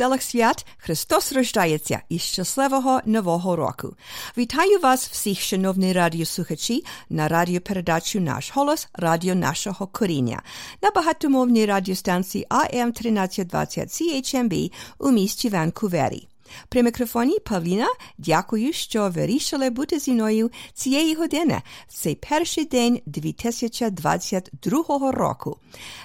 веселих свят Христос рождається і щасливого Нового року. Вітаю вас всіх, шановні радіослухачі, на радіопередачу «Наш голос» радіо нашого коріння на багатомовній радіостанції АМ 1320 CHMB у місті Ванкувері. При мікрофоні Павліна дякую, що вирішили бути зі мною цієї години в цей перший день 2022 року.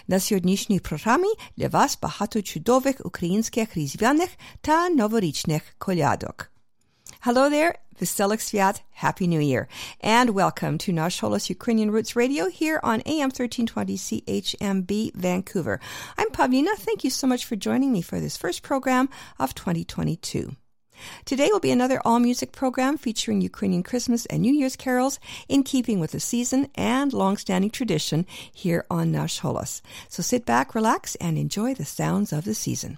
На сьогоднішній програмі для вас багато чудових українських різдвяних та новорічних колядок. Hello there, Veselik Sviat, Happy New Year, and welcome to Nash Holos Ukrainian Roots Radio here on AM 1320 CHMB Vancouver. I'm Pavlina. Thank you so much for joining me for this first program of 2022. Today will be another all music program featuring Ukrainian Christmas and New Year's carols in keeping with the season and long-standing tradition here on Nash Holos. So sit back, relax, and enjoy the sounds of the season.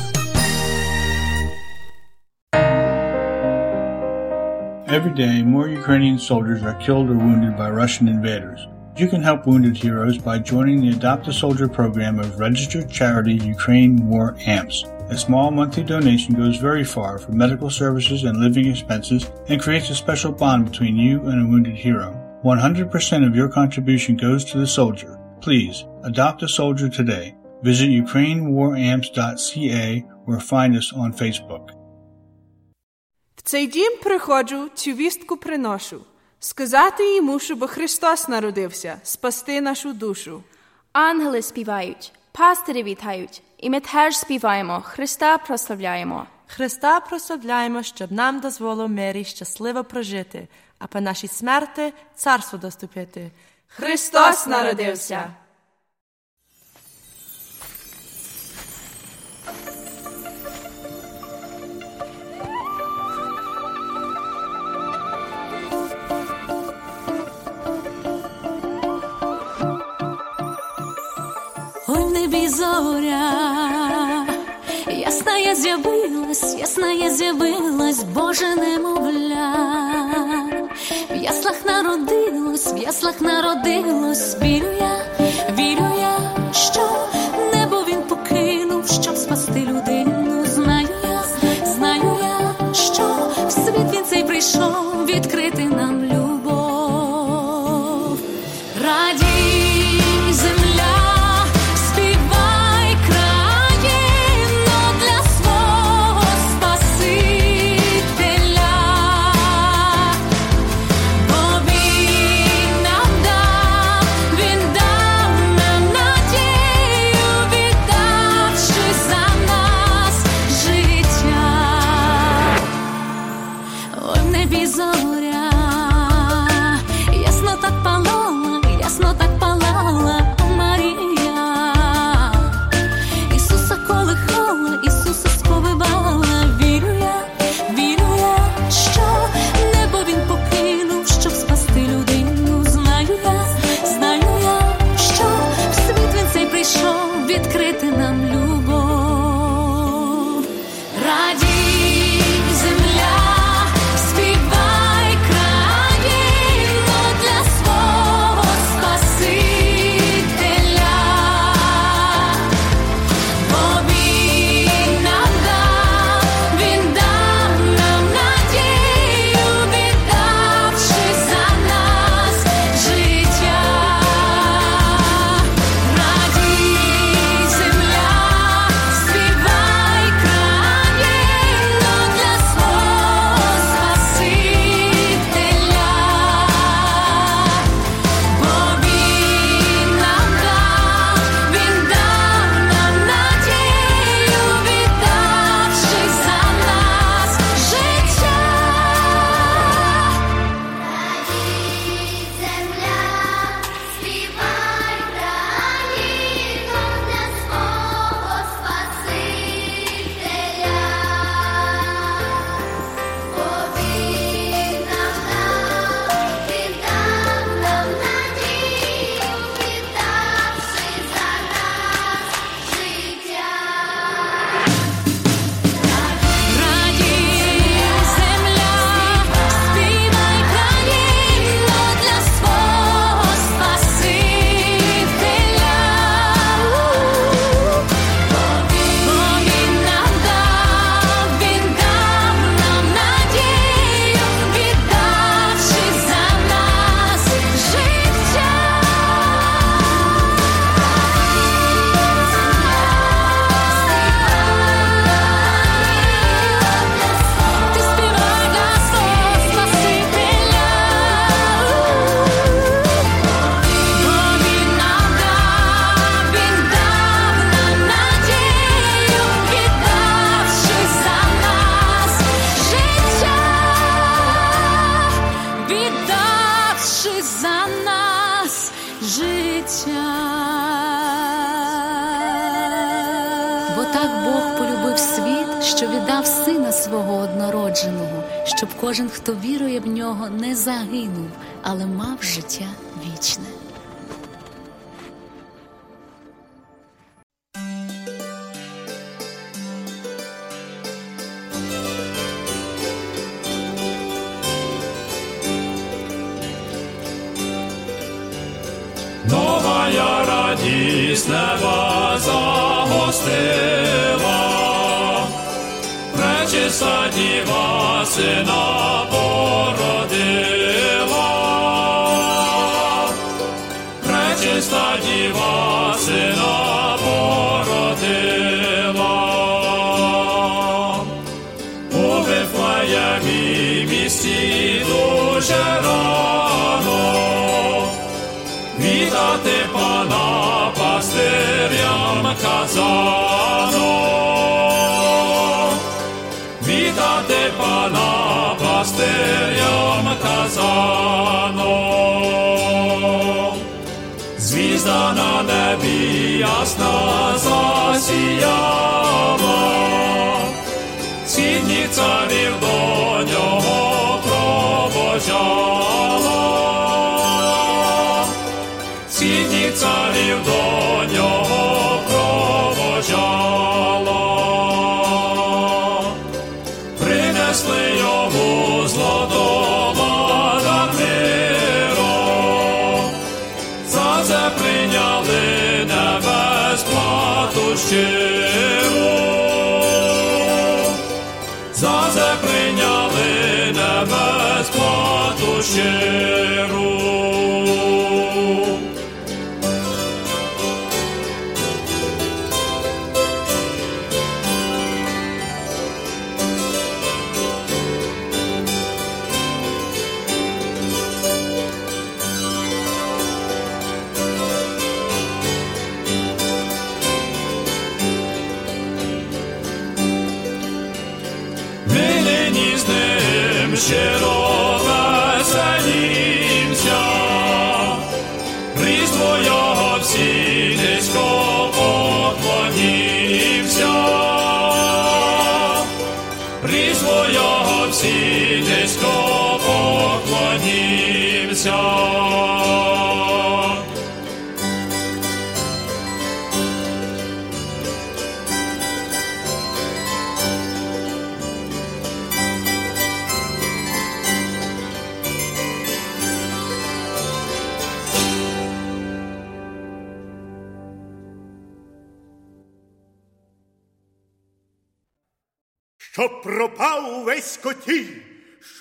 Every day, more Ukrainian soldiers are killed or wounded by Russian invaders. You can help wounded heroes by joining the Adopt a Soldier program of registered charity Ukraine War AMPS. A small monthly donation goes very far for medical services and living expenses and creates a special bond between you and a wounded hero. 100% of your contribution goes to the soldier. Please, adopt a soldier today. Visit ukrainewaramps.ca or find us on Facebook. Цей дім приходжу, цю вістку приношу. Сказати йому, щоб Христос народився, спасти нашу душу. Ангели співають, пастирі вітають, і ми теж співаємо, Христа прославляємо. Христа прославляємо, щоб нам дозволо мирі щасливо прожити, а по нашій смерті царство доступити. Христос народився! небі зоря, ясна я з'явилась, ясна я з'явилась, Боже немовля, в яслах народилось, в яслах народилось, вірю я, вірю я, що небо він покинув, щоб спасти людину. Знаю я, знаю я, що в світ він цей прийшов відкрити. Сина свого однородженого, щоб кожен, хто вірує в нього, не загинув, але мав життя вічне. Нова я радість неба Casano Vita te pana pasterium Casano. Звезда na nebi ясна засіяла, Сідні царі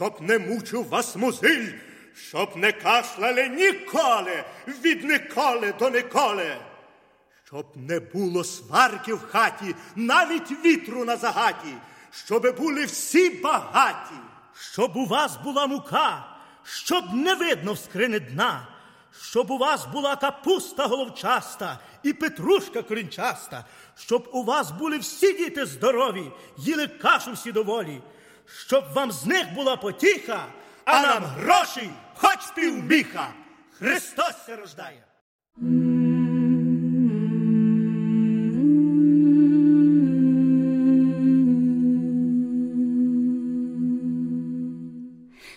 щоб не мучив вас музиль, щоб не кашляли ніколи, від николи до николи, щоб не було сварки в хаті, навіть вітру на загаті, щоби були всі багаті, щоб у вас була мука, щоб не видно в скрини дна, щоб у вас була капуста головчаста і петрушка корінчаста, щоб у вас були всі діти здорові, їли кашу всі доволі, щоб вам з них була потіха, а нам грошей хоч півміха. Христос се рождає.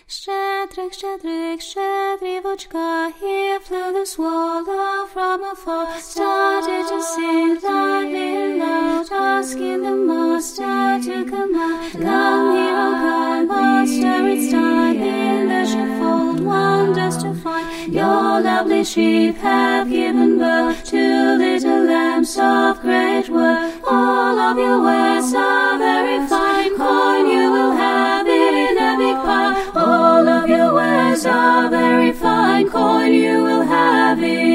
Shedrick, Shedrick, Shedrivotchka, here flew the swallow from afar, started to sing loudly loud, asking the master to come out. Come here, O kind master, it's time in the sheepfold, wonders to find. Your lovely sheep have given birth to little lambs of great worth. All of your wares are very fine, wares are very fine, coin you will have in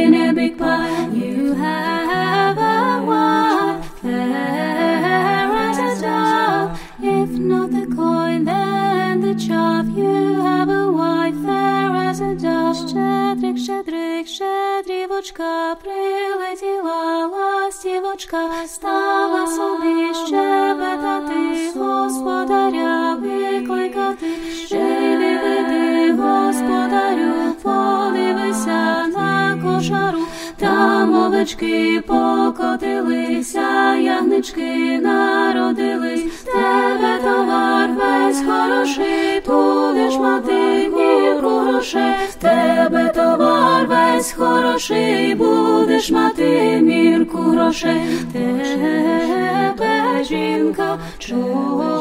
щедрівочка, прилетіла ластівочка, стала собі щебетати, господаря викликати, живи веди, господарю, подивися на кошару, там овечки покотилися, ягнички народились, тебе товар весь хороший, будеш мати грошей, тебе товар весь хороший, будеш мати мірку грошей, тебе жінка чорноброва,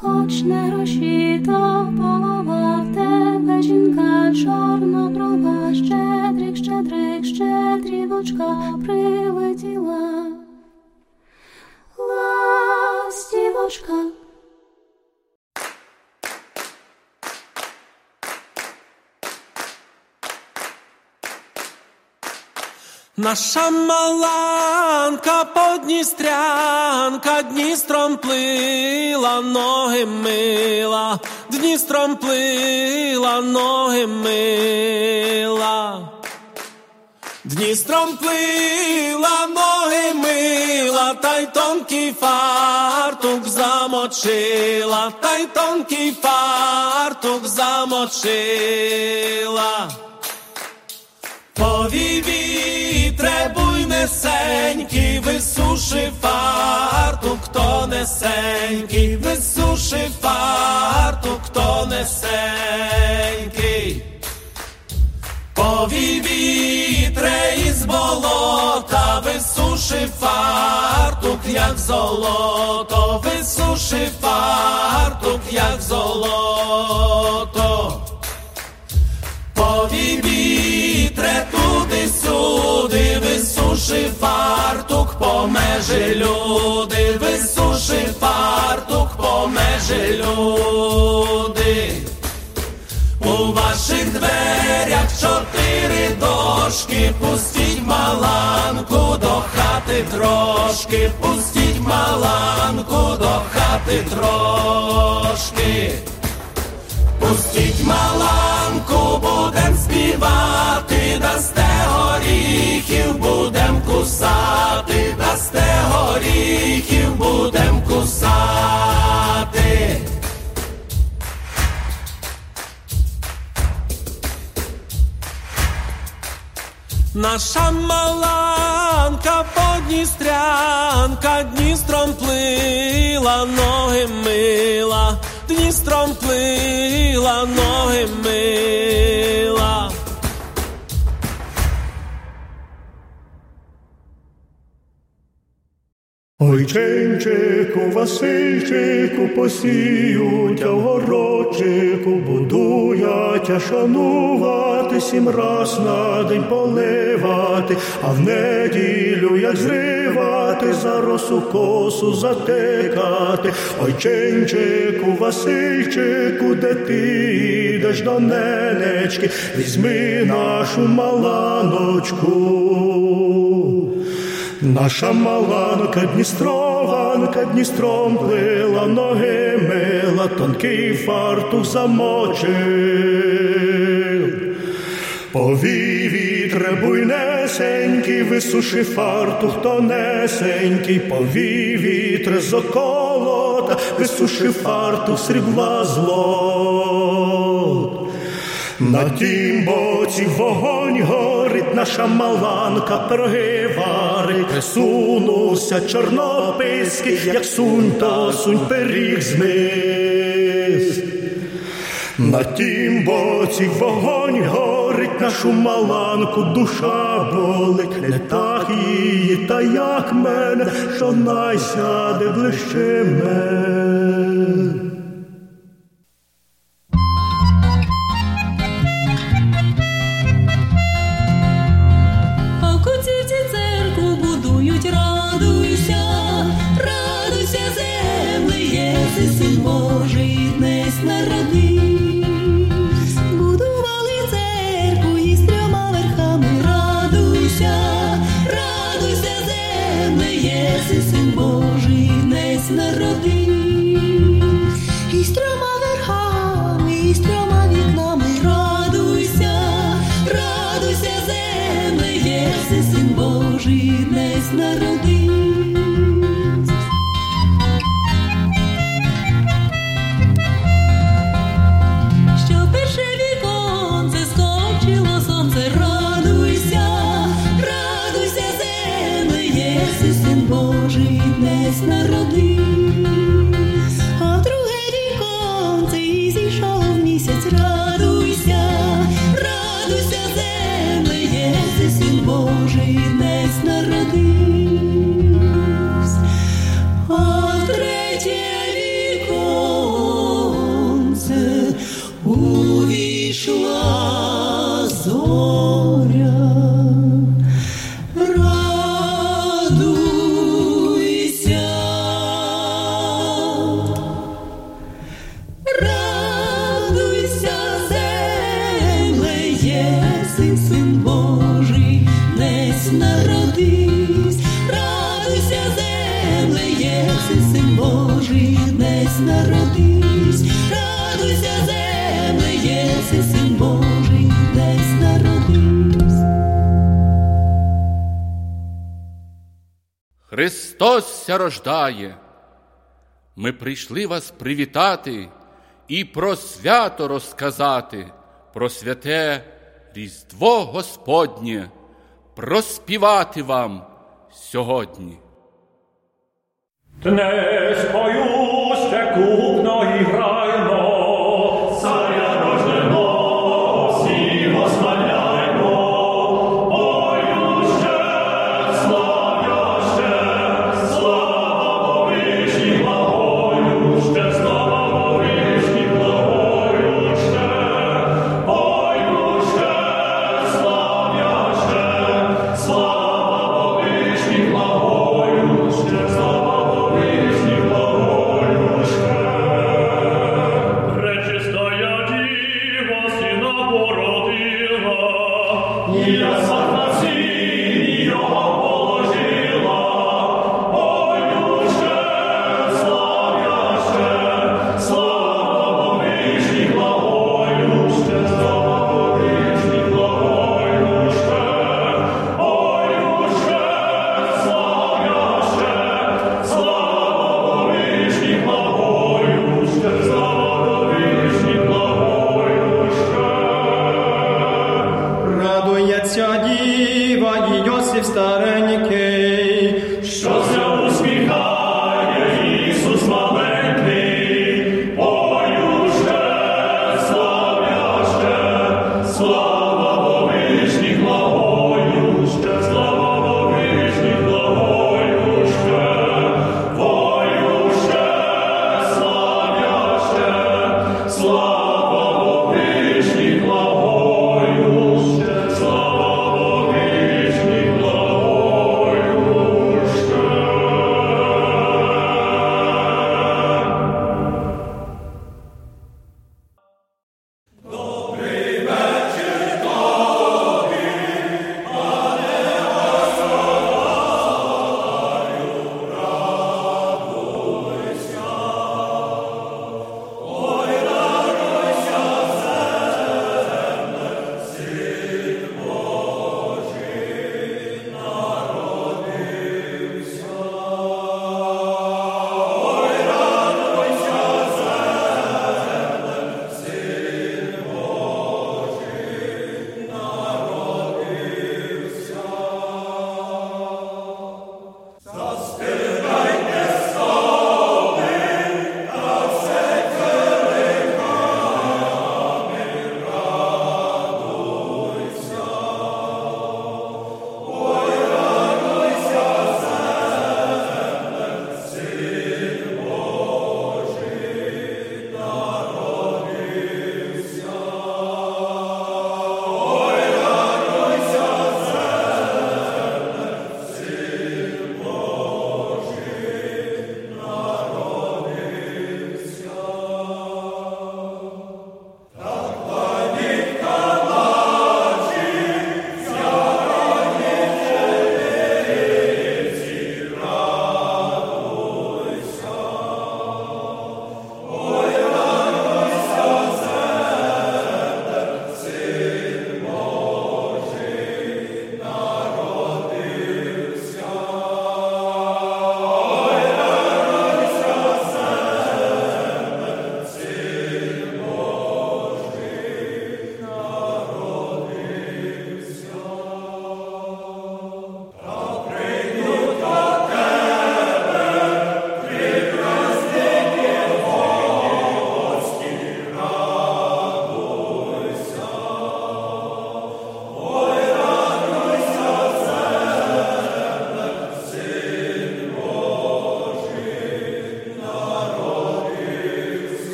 хоч не розчіто полова, в тебе жінка чорноброва, щедрик, щедрик, щедрівочка прилетіла. Ластівочка. Наша маланка подністрянка Дністром плила, ноги мила, Дністром плила, ноги мила. Дністром плила, ноги мила, та й тонкий фартук замочила, та й тонкий фартук замочила. Повій вітре буйнесенький, висуши фартук, хто несенький, висуши фартук, хто несенький. Повій вітре із болота, висуши фартук, як золото, висуши фартук, як золото. Повій вітре туди-сюди, висуши фартук, по межі люди, висуши фартук, по межі люди. У ваших дверях чотири дошки, пустіть маланку до хати трошки, пустіть маланку до хати трошки. Пустіть маланку, будем співати, дасте горіхів, будем кусати, дасте горіхів, будем кусати. Наша маланка подністрянка Дністром плила, ноги мила, Дністром плила, ноги мила. Ой, Васильчику, посіють, а в городчику будують, а шанувати сім раз на день поливати, а в неділю як зривати, за росу косу затикати. Ой, Ченчику, Васильчику, де ти йдеш до ненечки, візьми нашу маланочку. Наша маланка Дністрованка Дністром плила, ноги мила, тонкий фартух замочив. Повій вітре буйнесенький, висуши фартух тонесенький, повій вітре з околота, висуши фартух срібла злот. На тім боці вогонь горить, наша маланка пироги варить, присунувся чорнописький, як сунь, то сунь пиріг змис. На тім боці вогонь горить, нашу маланку душа болить, не так її, та як мене, що найсяде ближче мене. Радуйся, радуйся, земле, єси син Божий, несь народи. І трьома Христос ся рождає. Ми прийшли вас привітати і про свято розказати, про святе Різдво Господнє, проспівати вам сьогодні. Днес мою ще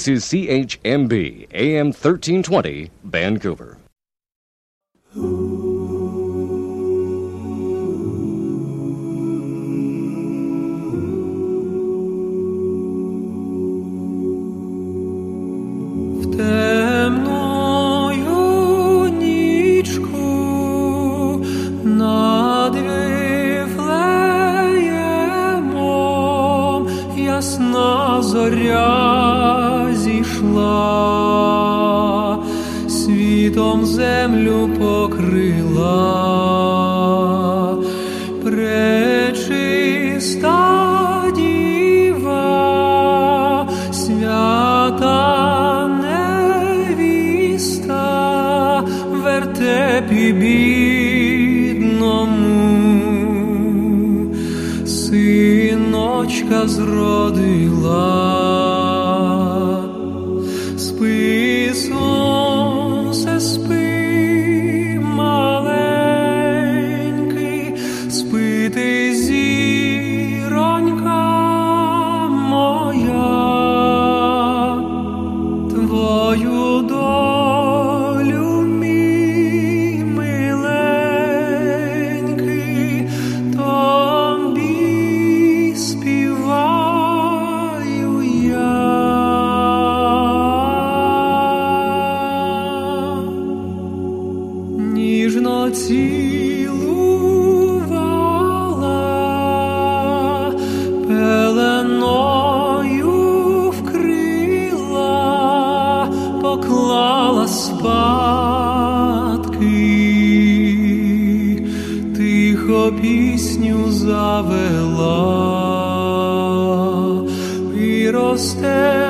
This is CHMB, AM 1320, Vancouver. Ooh. теплом землю покрила, пречиста діва, свята невіста, вертепі бідному, синочка зроди. пісню завела, і росте.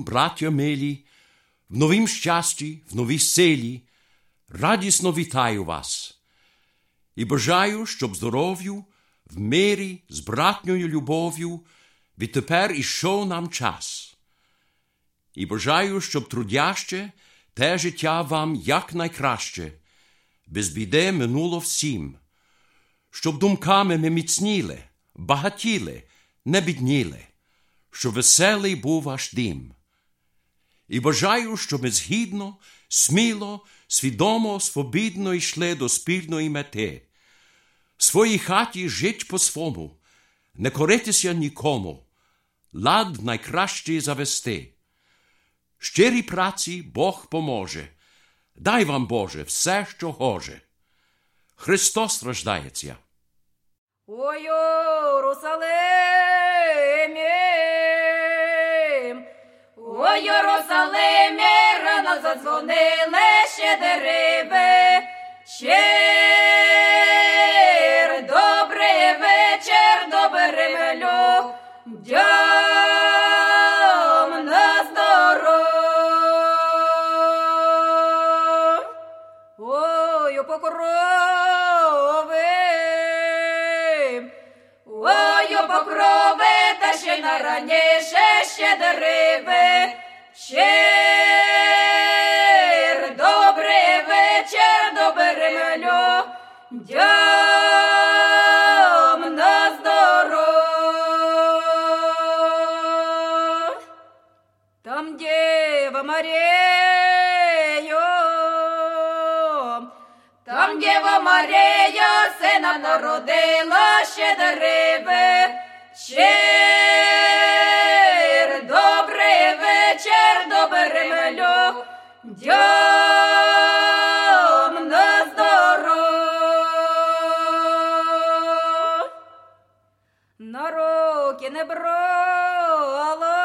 Роком, браття милі, в новім щасті, в новій силі, радісно вітаю вас і бажаю, щоб здоров'ю, в мирі, з братньою любов'ю відтепер ішов нам час. І бажаю, щоб трудяще те життя вам якнайкраще, без біди минуло всім, щоб думками ми міцніли, багатіли, не бідніли, щоб веселий був ваш дім. І бажаю, щоб ми згідно, сміло, свідомо, свобідно йшли до спільної мети, в своїй хаті жить по-свому, не коритися нікому, лад найкращий завести. Щирій праці Бог поможе, дай вам, Боже, все, що гоже. Христос рождається. Ой, Єрусалимі, задзвонили ще дереви. Щир, добрий вечір, добрий мелю, дям на здоров. Ой, у покрови, ой, у покрови, та ще на раніше ще дереви. Щир, народила ще дереви. Щир, добрий вечір, добрий мелю, дям на здоров. На руки не брала,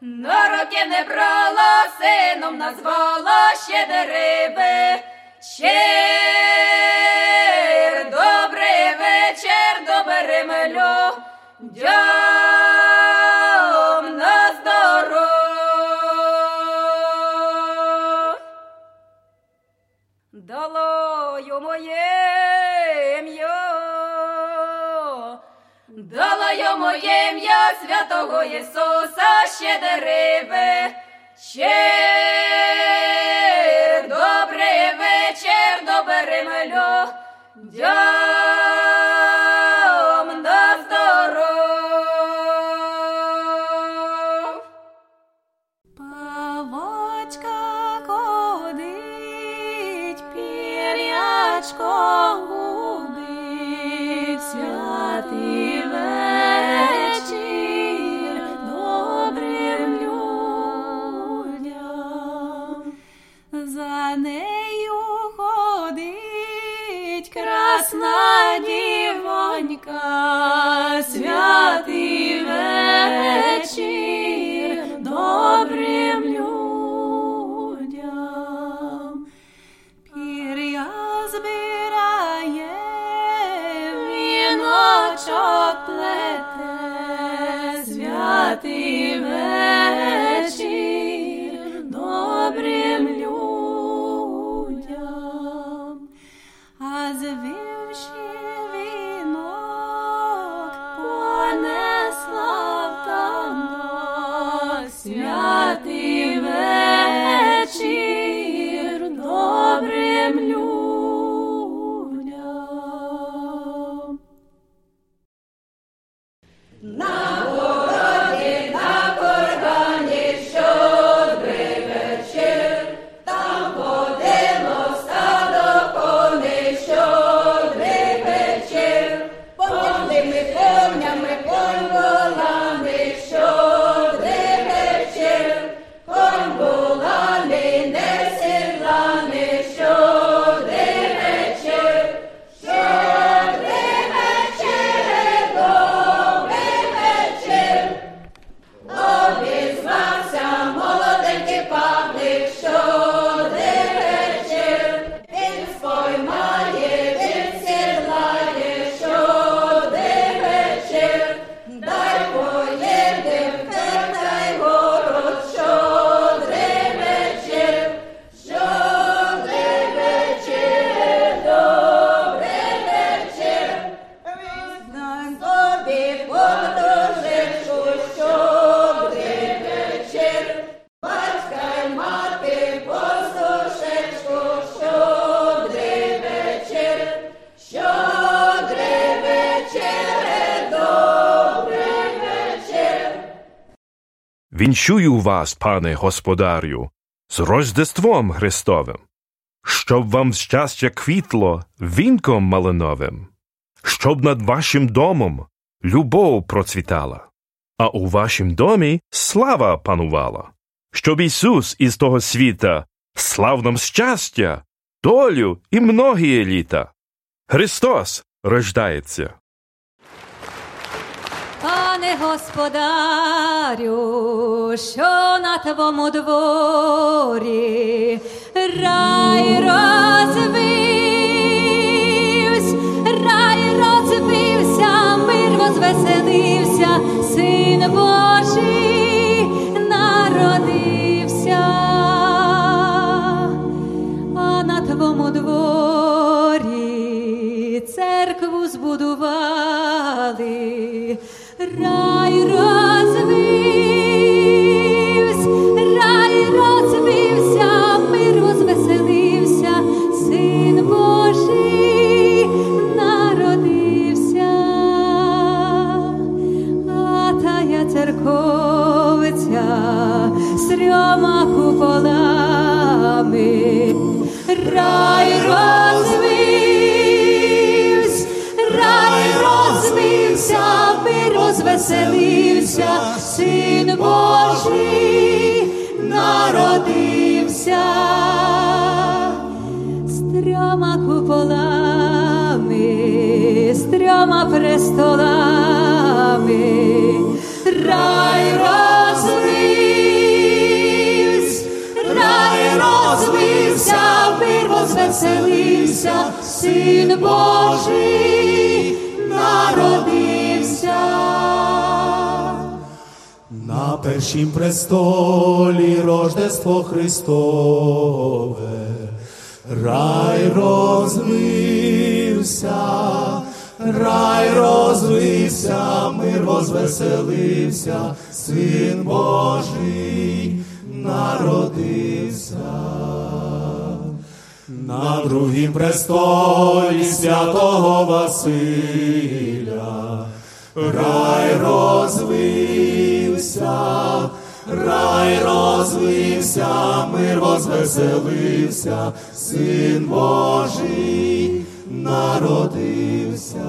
на руки не брала, сином назвала ще дереви. Щир, добрий вечір, добрий мелю, дям на здоров. Далою моє ім'я, далою моє ім'я святого Ісуса ще дереви. Добрий Вінчую вас, пане господарю, з Рождеством Христовим, щоб вам щастя квітло вінком малиновим, щоб над вашим домом любов процвітала, а у вашім домі слава панувала, щоб Ісус із того світа слав нам щастя, долю і многії літа. Христос рождається. Пане господарю, що на твому дворі рай розвивсь, рай розвився, мир возвеселився, син Божий народився, а на твому дворі церкву збудували. Рай розвивсь, розвеселився, син Божий народився трьома куполами, з трьома престолами. Рай розвивсь, рай розвився, мир возвеселився, син Божий народився. На першім престолі Рождество Христове, рай розвився, рай розвився, мир возвеселився, Син Божий народився. На другім престолі святого Василя, рай розвився, рай розвився, мир возвеселився, Син Божий народився.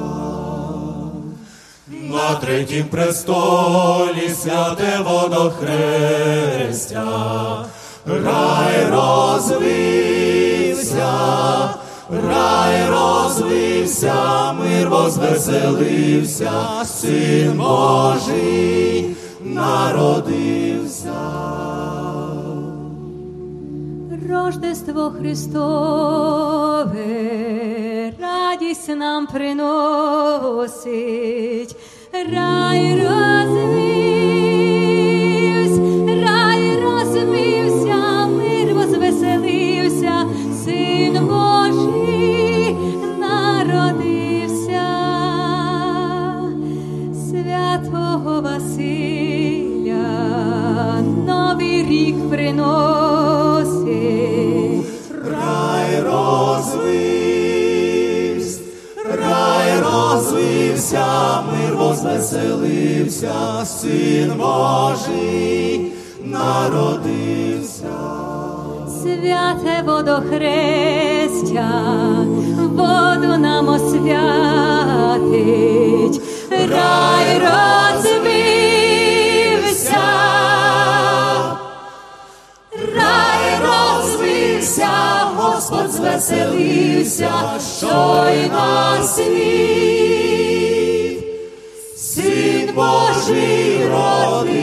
На третім престолі святе водохрестя, рай розвився, рай розвився, мир возвеселився, Син Божий народився. Рождество Христове, радість нам приносить, рай розвивсь, возвеселився, Син Божий народився. Святе водохрестя, воду нам освятить, рай розвився, Рай розвився, Господь звеселився, що й на світ, Божий родився.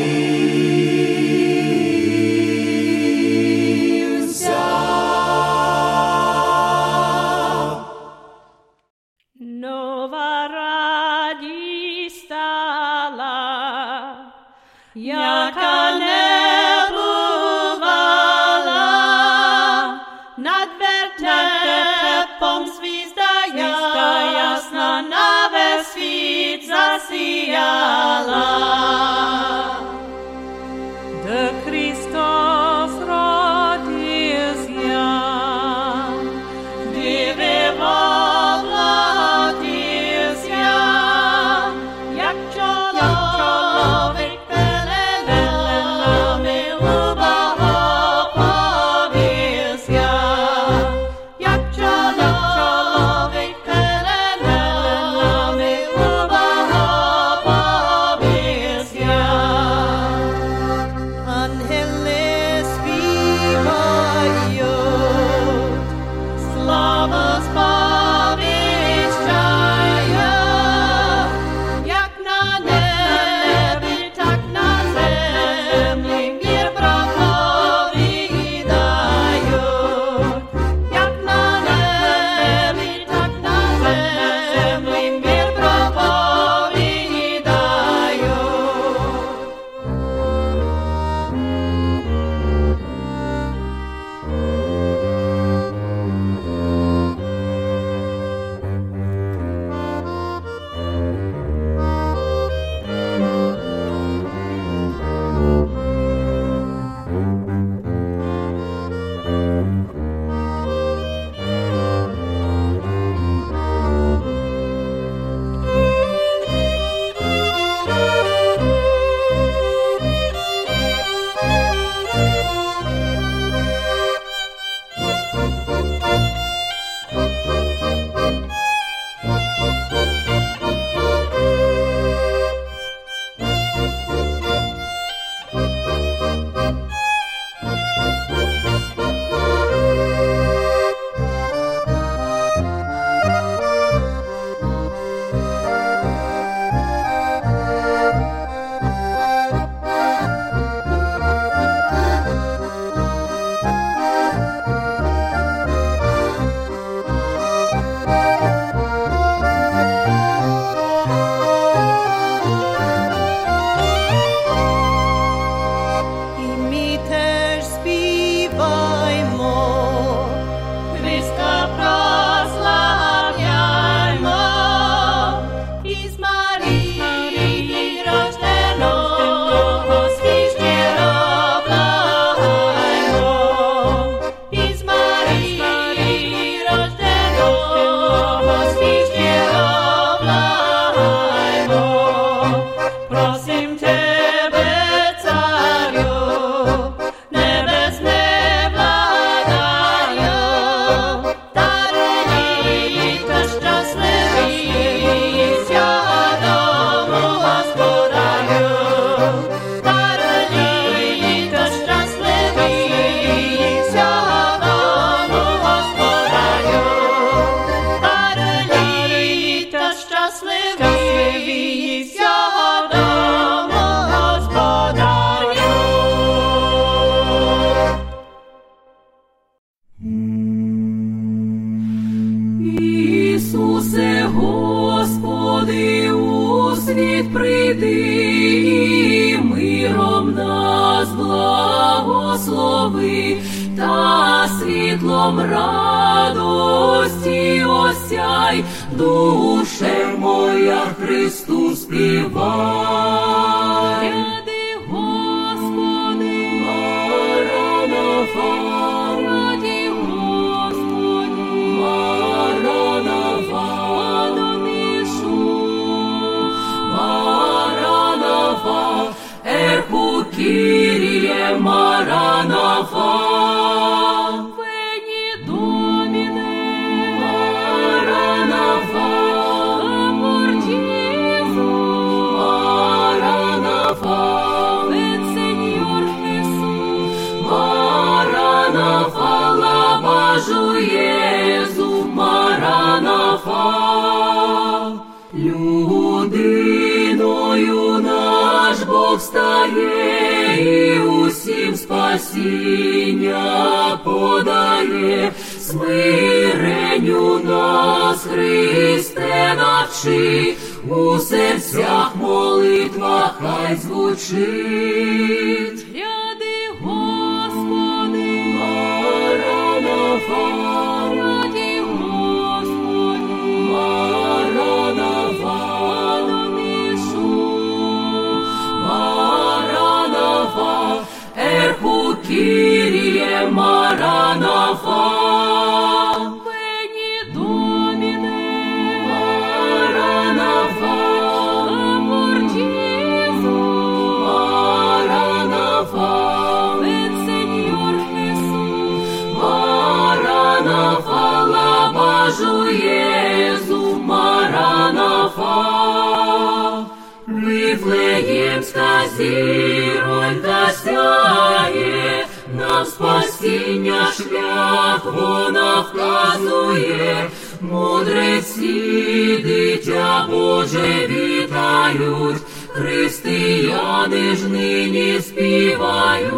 Мудреці дитя Боже вітають, християни ж нині співають.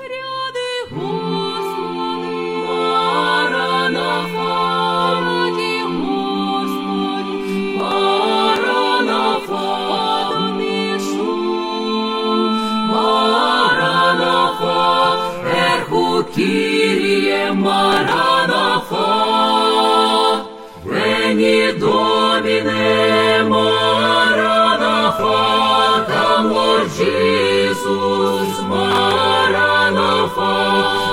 Гряди, Господи, Маранафа, раді Господи, Маранафа, Адонишу, Маранафа, Ерху Кіріє, Maranatha,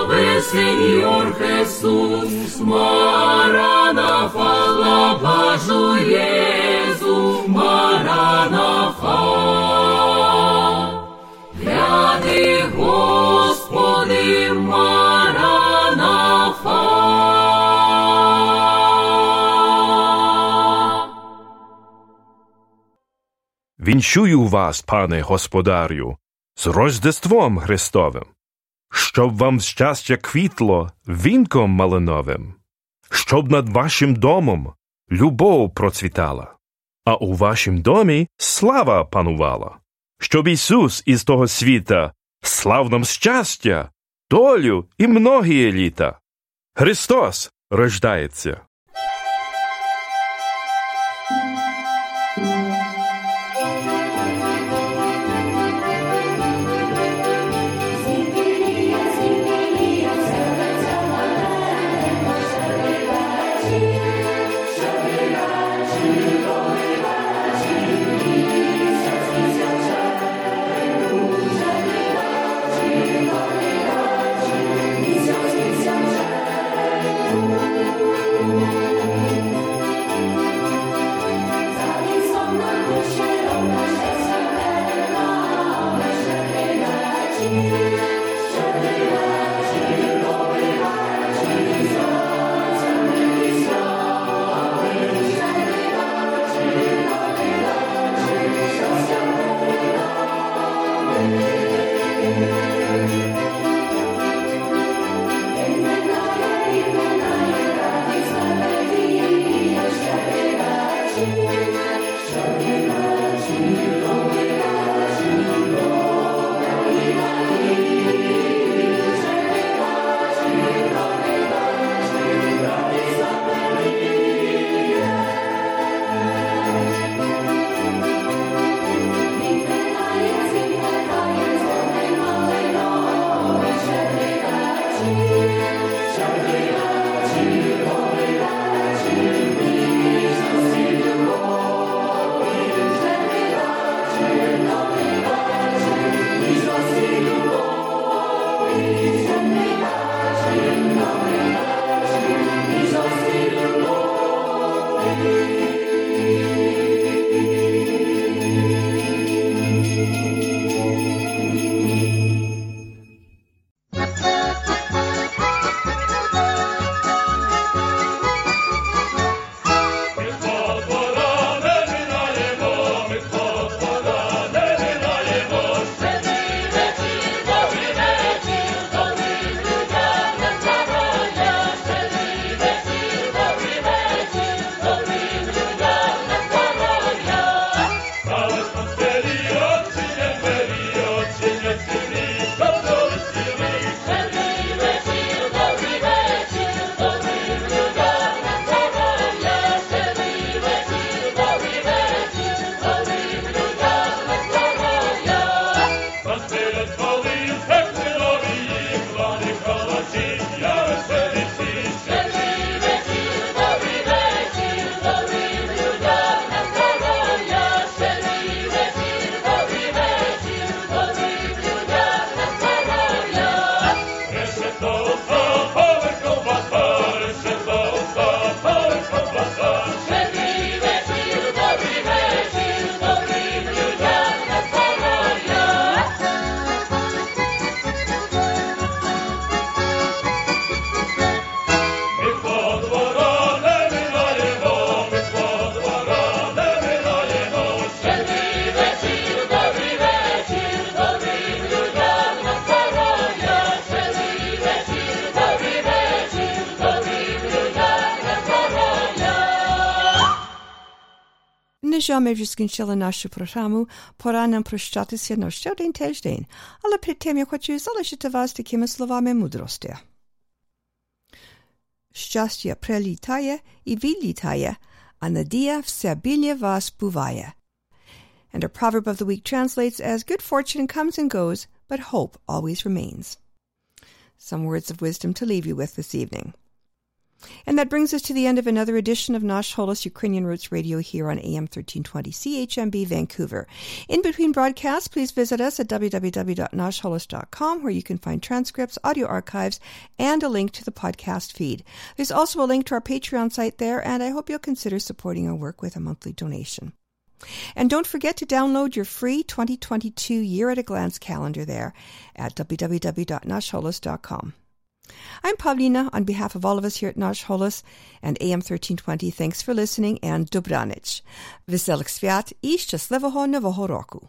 ven Señor Jesús, Maranatha, лабажу Єзу, Маранатha. Гряди, Господи, Маранатha. Вінчую вас, пане господарю, з Рождеством Христовим, щоб вам щастя квітло вінком малиновим, щоб над вашим домом любов процвітала, а у вашім домі слава панувала, щоб Ісус із того світа слав нам щастя, долю і многії літа. Христос рождається. вже ми вже скінчили нашу програму, пора нам прощатися на ще один тиждень, але перед тим я хочу залишити вас такими словами мудрості. Щастя прилітає і відлітає, а надія все біля вас буває. And our proverb of the week translates as Good fortune comes and goes, but hope always remains. Some words of wisdom to leave you with this evening. And that brings us to the end of another edition of Nash Holos Ukrainian Roots Radio here on AM 1320 CHMB Vancouver. In between broadcasts, please visit us at www.nashholos.com where you can find transcripts, audio archives, and a link to the podcast feed. There's also a link to our Patreon site there, and I hope you'll consider supporting our work with a monthly donation. And don't forget to download your free 2022 Year at a Glance calendar there at www.nashholos.com. I'm Pavlina on behalf of all of us here at Nash Holos and AM 1320. Thanks for listening and dobranich. Veselых свят і щасливого нового року.